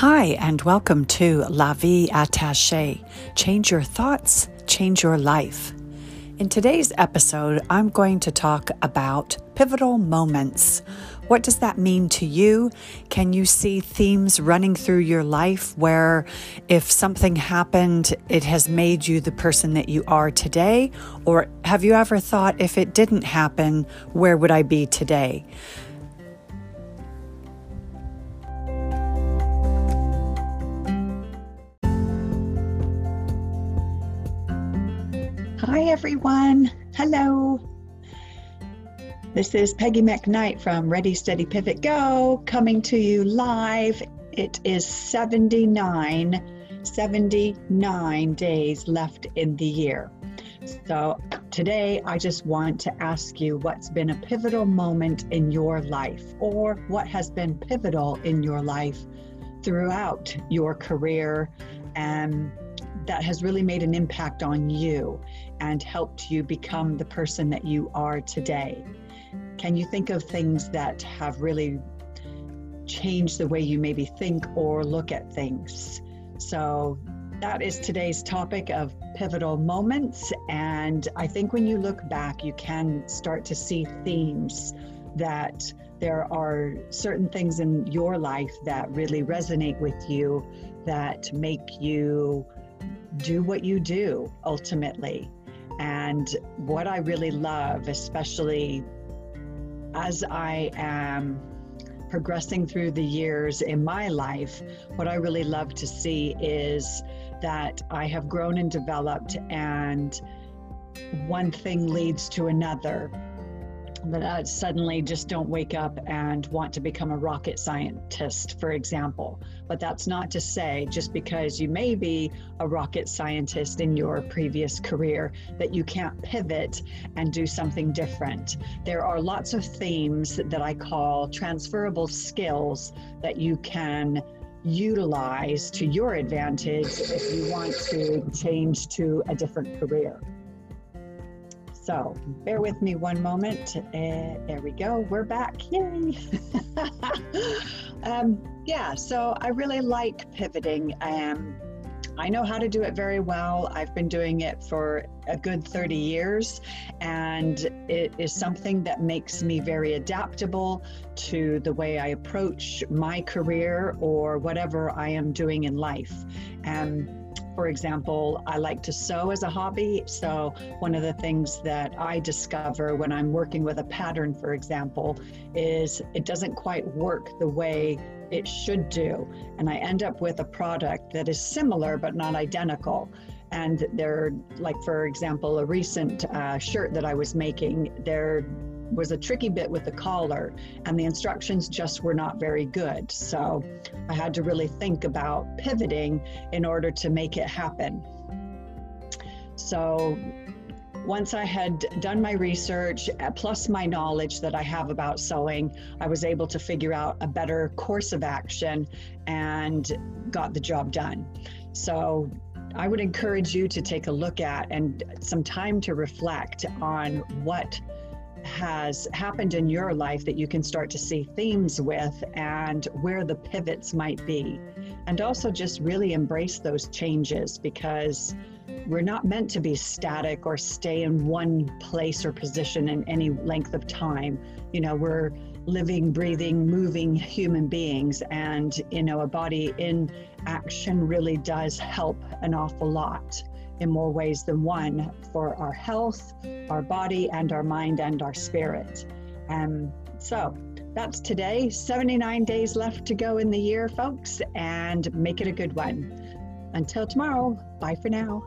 Hi, and welcome to La Vie Attachée. Change your thoughts, change your life. In today's episode, I'm going to talk about pivotal moments. What does that mean to you? Can you see themes running through your life where if something happened, it has made you the person that you are today? Or have you ever thought, if it didn't happen, where would I be today? Hi, everyone. Hello. This is Peggy McKnight from Ready, Steady, Pivot, Go coming to you live. It is 79, 79 days left in the year. So today I just want to ask you what's been a pivotal moment in your life or what has been pivotal in your life throughout your career and that has really made an impact on you and helped you become the person that you are today? Can you think of things that have really changed the way you maybe think or look at things? So, that is today's topic of pivotal moments. And I think when you look back, you can start to see themes that there are certain things in your life that really resonate with you that make you do what you do ultimately. And what I really love, especially as I am progressing through the years in my life, what I really love to see is that I have grown and developed, and one thing leads to another that I suddenly just don't wake up and want to become a rocket scientist, for example. But that's not to say just because you may be a rocket scientist in your previous career that you can't pivot and do something different. There are lots of themes that I call transferable skills that you can utilize to your advantage if you want to change to a different career. So bear with me one moment. Uh, there we go. We're back. Yay. um, yeah, so I really like pivoting. Um, I know how to do it very well. I've been doing it for a good 30 years, and it is something that makes me very adaptable to the way I approach my career or whatever I am doing in life. And for example, I like to sew as a hobby. So, one of the things that I discover when I'm working with a pattern, for example, is it doesn't quite work the way it should do. And I end up with a product that is similar but not identical. And they're, like, for example, a recent uh, shirt that I was making, there was a tricky bit with the collar, and the instructions just were not very good. So I had to really think about pivoting in order to make it happen. So once I had done my research, uh, plus my knowledge that I have about sewing, I was able to figure out a better course of action and got the job done. So I would encourage you to take a look at and some time to reflect on what has happened in your life that you can start to see themes with and where the pivots might be. And also just really embrace those changes because we're not meant to be static or stay in one place or position in any length of time. You know, we're living, breathing, moving human beings, and, you know, a body in action really does help an awful lot in more ways than one for our health, our body, and our mind and our spirit. Um, so that's today. 79 days left to go in the year, folks, and make it a good one. Until tomorrow, bye for now.